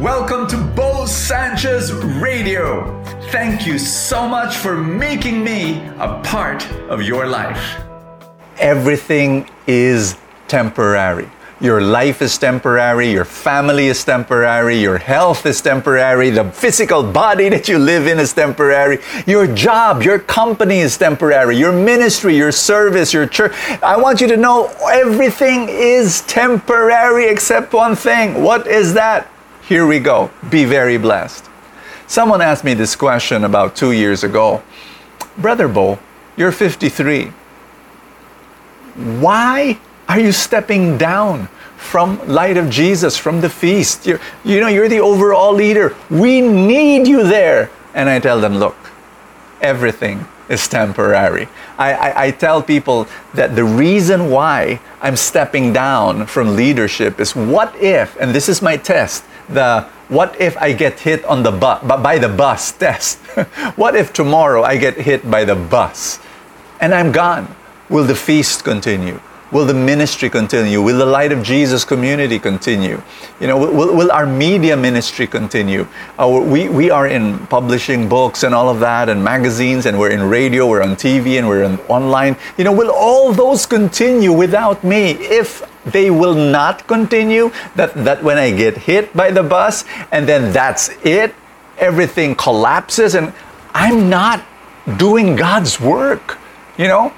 Welcome to Bo Sanchez Radio. Thank you so much for making me a part of your life. Everything is temporary. Your life is temporary, your family is temporary, your health is temporary, the physical body that you live in is temporary, your job, your company is temporary, your ministry, your service, your church. I want you to know everything is temporary except one thing. What is that? Here we go. Be very blessed. Someone asked me this question about two years ago Brother Bo, you're 53. Why are you stepping down from light of Jesus, from the feast? You're, you know, you're the overall leader. We need you there. And I tell them, look, everything is temporary. I, I, I, tell people that the reason why I'm stepping down from leadership is what if, and this is my test, the what if I get hit on the bus by the bus test? what if tomorrow I get hit by the bus and I'm gone? Will the feast continue? Will the ministry continue? Will the Light of Jesus community continue? You know, will, will our media ministry continue? We, we are in publishing books and all of that, and magazines, and we're in radio, we're on TV, and we're on online. You know, will all those continue without me? If they will not continue, that, that when I get hit by the bus, and then that's it, everything collapses, and I'm not doing God's work. You know,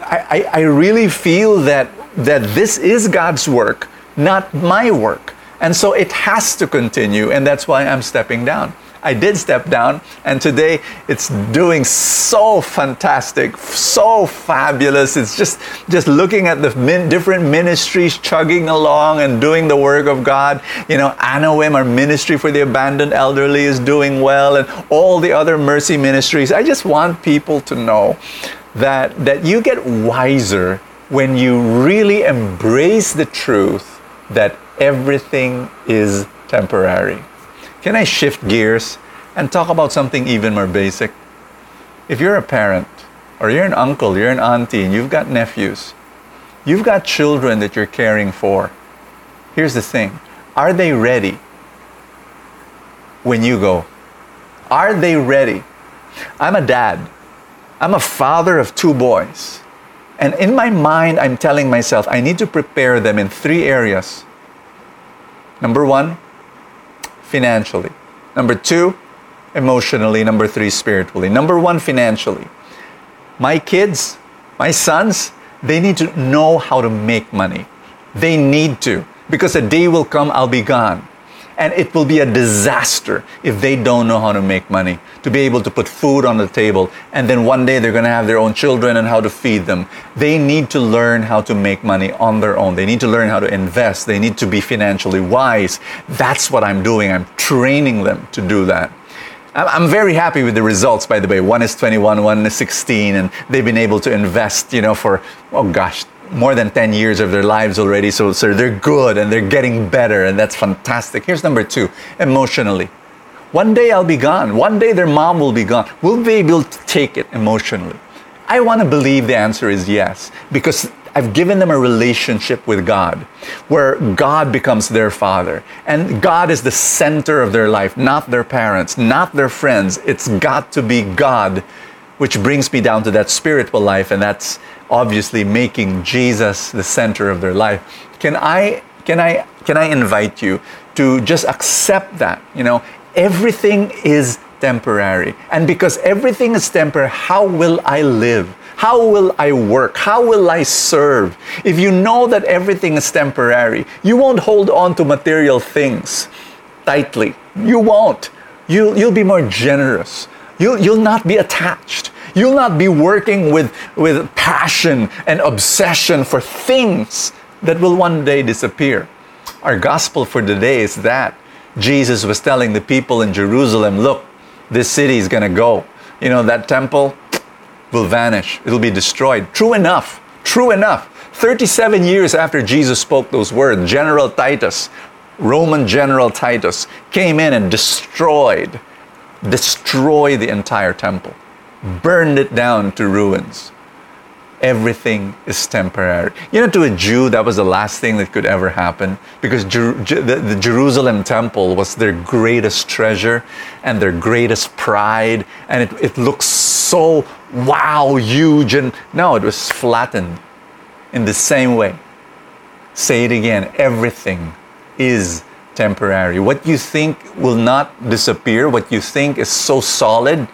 I, I, really feel that, that this is God's work, not my work. And so it has to continue, and that's why I'm stepping down. I did step down, and today it's doing so fantastic, so fabulous. It's just just looking at the min, different ministries chugging along and doing the work of God. You know, Anawim, our ministry for the abandoned elderly, is doing well, and all the other mercy ministries. I just want people to know that, that you get wiser when you really embrace the truth that everything is temporary. Can I shift gears and talk about something even more basic? If you're a parent, or you're an uncle, you're an auntie, and you've got nephews, you've got children that you're caring for. Here's the thing are they ready when you go? Are they ready? I'm a dad. I'm a father of two boys. And in my mind, I'm telling myself I need to prepare them in three areas. Number one, financially. Number two, emotionally. Number three, spiritually. Number one, financially. My kids, my sons, they need to know how to make money. They need to, because a day will come, I'll be gone. And it will be a disaster if they don't know how to make money, to be able to put food on the table. And then one day they're going to have their own children and how to feed them. They need to learn how to make money on their own. They need to learn how to invest. They need to be financially wise. That's what I'm doing. I'm training them to do that. I'm very happy with the results, by the way. One is 21, one is 16, and they've been able to invest, you know, for, oh gosh, more than 10 years of their lives already. So, so they're good and they're getting better, and that's fantastic. Here's number two emotionally. One day I'll be gone. One day their mom will be gone. Will they be able to take it emotionally? I want to believe the answer is yes, because I've given them a relationship with God where God becomes their father. And God is the center of their life, not their parents, not their friends. It's got to be God, which brings me down to that spiritual life, and that's obviously making Jesus the center of their life. Can I can I can I invite you to just accept that? You know, everything is temporary. And because everything is temporary, how will I live? How will I work? How will I serve? If you know that everything is temporary, you won't hold on to material things tightly. You won't. You'll, you'll be more generous. You'll, you'll not be attached. You'll not be working with, with passion and obsession for things that will one day disappear. Our gospel for today is that Jesus was telling the people in Jerusalem, look, this city is going to go. You know, that temple will vanish, it'll be destroyed. True enough, true enough. 37 years after Jesus spoke those words, General Titus, Roman General Titus, came in and destroyed, destroyed the entire temple burned it down to ruins. everything is temporary. You know, to a Jew, that was the last thing that could ever happen because Jer- the, the Jerusalem temple was their greatest treasure and their greatest pride, and it, it looks so wow, huge. And no, it was flattened in the same way. Say it again everything is temporary. What you think will not disappear, what you think is so solid,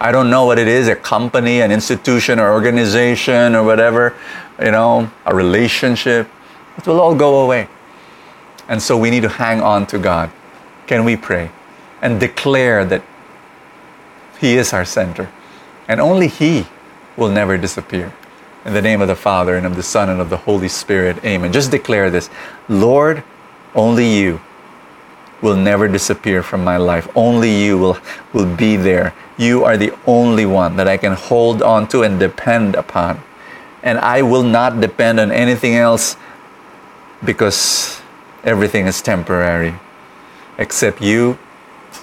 I don't know what it is a company, an institution, or organization, or whatever, you know, a relationship. It will all go away. And so we need to hang on to God. Can we pray and declare that He is our center and only He will never disappear? In the name of the Father and of the Son and of the Holy Spirit, amen. Just declare this Lord, only you will never disappear from my life. Only you will, will be there. You are the only one that I can hold on to and depend upon. And I will not depend on anything else because everything is temporary except you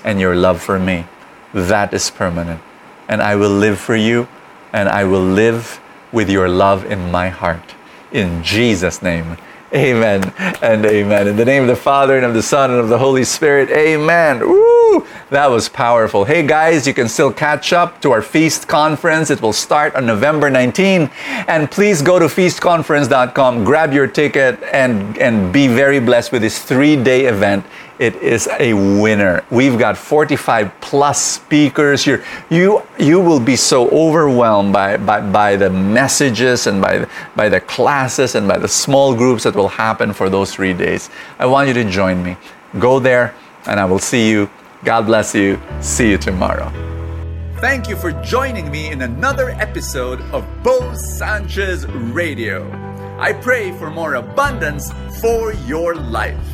and your love for me. That is permanent. And I will live for you and I will live with your love in my heart. In Jesus' name. Amen and amen. In the name of the Father and of the Son and of the Holy Spirit. Amen. Woo! That was powerful. Hey guys, you can still catch up to our Feast Conference. It will start on November 19. And please go to feastconference.com, grab your ticket, and, and be very blessed with this three day event it is a winner. We've got 45 plus speakers. You're, you you will be so overwhelmed by, by, by the messages and by by the classes and by the small groups that will happen for those three days. I want you to join me. Go there, and I will see you. God bless you. See you tomorrow. Thank you for joining me in another episode of Bo Sanchez Radio. I pray for more abundance for your life.